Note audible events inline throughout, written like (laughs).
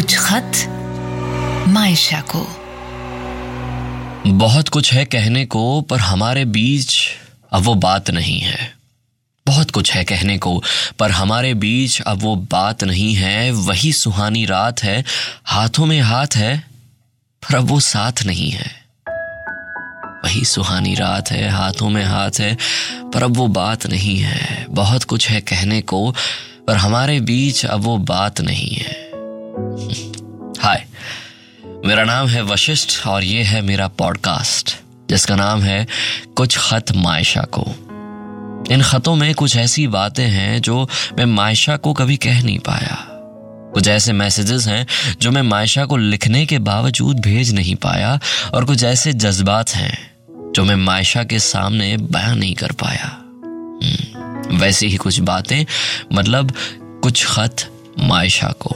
कुछ खत मायशा को। बहुत कुछ है कहने को, पर हमारे बीच अब वो बात नहीं है। बहुत कुछ है कहने को, पर हमारे बीच अब वो बात नहीं है। वही सुहानी रात है, हाथों में हाथ है, पर अब वो साथ नहीं है। वही सुहानी रात है, हाथों में हाथ है, पर अब वो बात नहीं है। बहुत कुछ है कहने को, पर हमारे बीच अब वो बात नहीं है। मेरा नाम है वशिष्ठ और ये है मेरा पॉडकास्ट जिसका नाम है कुछ खत मायशा को। इन खतों में कुछ ऐसी बातें हैं जो मैं मायशा को कभी कह नहीं पाया। कुछ ऐसे मैसेजेस हैं जो मैं मायशा को लिखने के बावजूद भेज नहीं पाया और कुछ ऐसे जज्बात हैं जो मैं मायशा के सामने बयां नहीं कर पाया। हम्म, वैसी ही कुछ बातें मतलब कुछ खत मायशा को।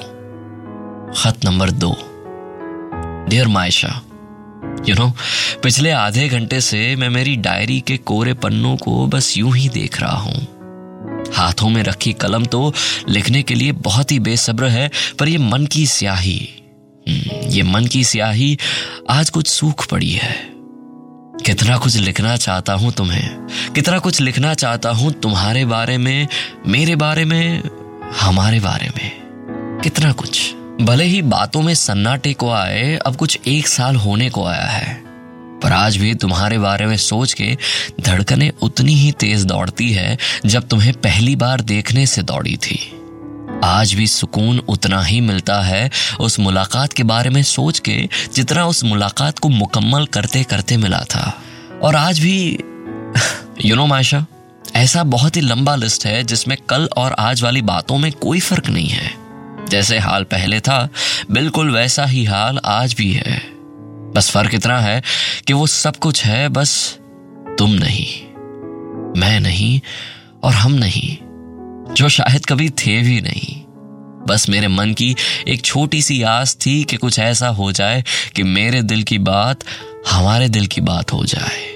खत नंबर दो। डियर मायशा यू नो पिछले आधे घंटे से मैं मेरी डायरी के कोरे पन्नों को बस यूँ ही देख रहा हूँ। हाथों में रखी कलम तो लिखने के लिए बहुत ही बेसब्र है पर ये मन की स्याही हम्म, ये मन की स्याही आज कुछ सूख पड़ी है। कितना कुछ लिखना चाहता हूँ तुम्हें कितना कुछ लिखना चाहता हूँ तुम्हारे बारे में मेरे बारे में हमारे बारे में कितना कुछ। भले ही बातों में सन्नाटे को आए, अब कुछ एक साल होने को आया है। पर आज भी तुम्हारे बारे में सोच के धड़कने उतनी ही तेज दौड़ती है, जब तुम्हें पहली बार देखने से दौड़ी थी। आज भी सुकून उतना ही मिलता है उस मुलाकात के बारे में सोच के, जितना उस मुलाकात को मुकम्मल करते करते मिला था। और आज भी यू नो मायशा ऐसा बहुत ही लंबा लिस्ट है, जिसमें कल और आज वाली बातों में कोई फ़र्क नहीं है। जैसे हाल पहले था, बिल्कुल वैसा ही हाल आज भी है। बस फ़र्क इतना है कि वो सब कुछ है, बस तुम नहीं, मैं नहीं और हम नहीं, जो शायद कभी थे भी नहीं। बस मेरे मन की एक छोटी सी आस थी कि कुछ ऐसा हो जाए कि मेरे दिल की बात हमारे दिल की बात हो जाए।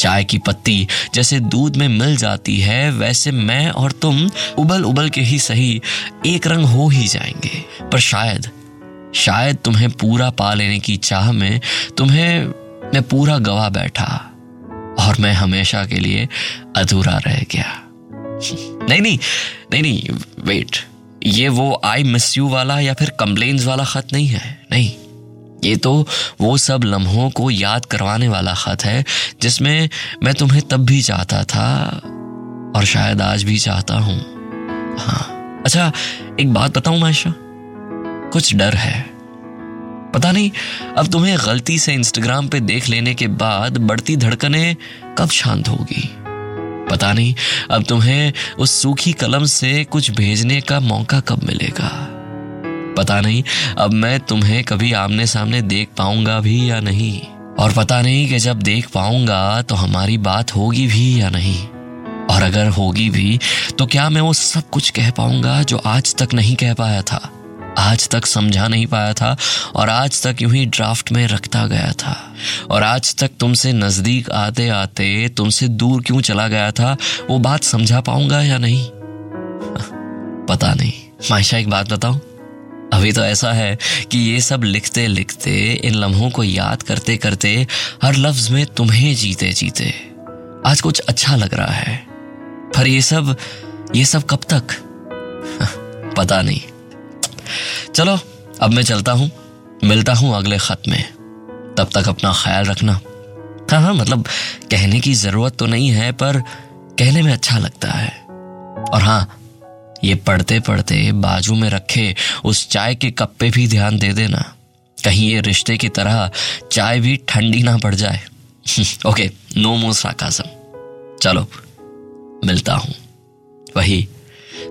चाय की पत्ती जैसे दूध में मिल जाती है, वैसे मैं और तुम उबल उबल के ही सही एक रंग हो ही जाएँगे। पर शायद शायद तुम्हें पूरा पा लेने की चाह में तुम्हें, मैं पूरा गवा बैठा और मैं हमेशा के लिए अधूरा रह गया। नहीं नहीं नहीं नहीं वेट ये वो आई मिस यू वाला या फिर कंप्लेन्स वाला खत नहीं है, नहीं। ये तो वो सब लम्हों को याद करवाने वाला खत है, जिसमें मैं तुम्हें तब भी चाहता था, और शायद आज भी चाहता हूँ। हाँ। अच्छा एक बात बताऊँ माशा कुछ डर है। पता नहीं, अब तुम्हें गलती से इंस्टाग्राम पे देख लेने के बाद बढ़ती धड़कने कब शांत होगी? पता नहीं, अब तुम्हें उस सूखी कलम से कुछ भेजने का मौका कब मिलेगा? पता नहीं, अब मैं तुम्हें कभी आमने सामने देख पाऊँगा भी या नहीं? और पता नहीं कि जब देख पाऊँगा तो हमारी बात होगी भी या नहीं? और अगर होगी भी तो क्या मैं वो सब कुछ कह पाऊँगा जो आज तक नहीं कह पाया था? आज तक समझा नहीं पाया था, और आज तक यूँ ही ड्राफ्ट में रखता गया था। और आज तक तुमसे नज़दीक आते आते तुमसे दूर क्यों चला गया था, वो बात समझा पाऊँगा या नहीं? (laughs) पता नहीं। मायशा, एक बात बताऊँ? अभी तो ऐसा है कि ये सब लिखते लिखते, इन लम्हों को याद करते करते, हर लफ्ज में तुम्हें जीते जीते। आज कुछ अच्छा लग रहा है। पर ये सब ये सब कब तक? पता नहीं। चलो, अब मैं चलता हूँ। मिलता हूँ अगले खत में। तब तक अपना ख्याल रखना। हाँ हाँ मतलब कहने की ज़रूरत तो नहीं है, पर कहने में अच्छा लगता है। और हाँ ये पढ़ते पढ़ते बाजू में रखे उस चाय के कप पे भी ध्यान दे देना। कहीं ये रिश्ते की तरह चाय भी ठंडी ना पड़ जाए। (laughs) ओके, नो मोर साकासम चलो, मिलता हूँ। वही,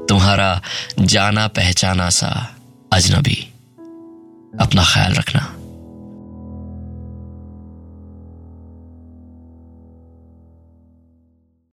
तुम्हारा जाना पहचाना सा अजनबी। अपना ख्याल रखना।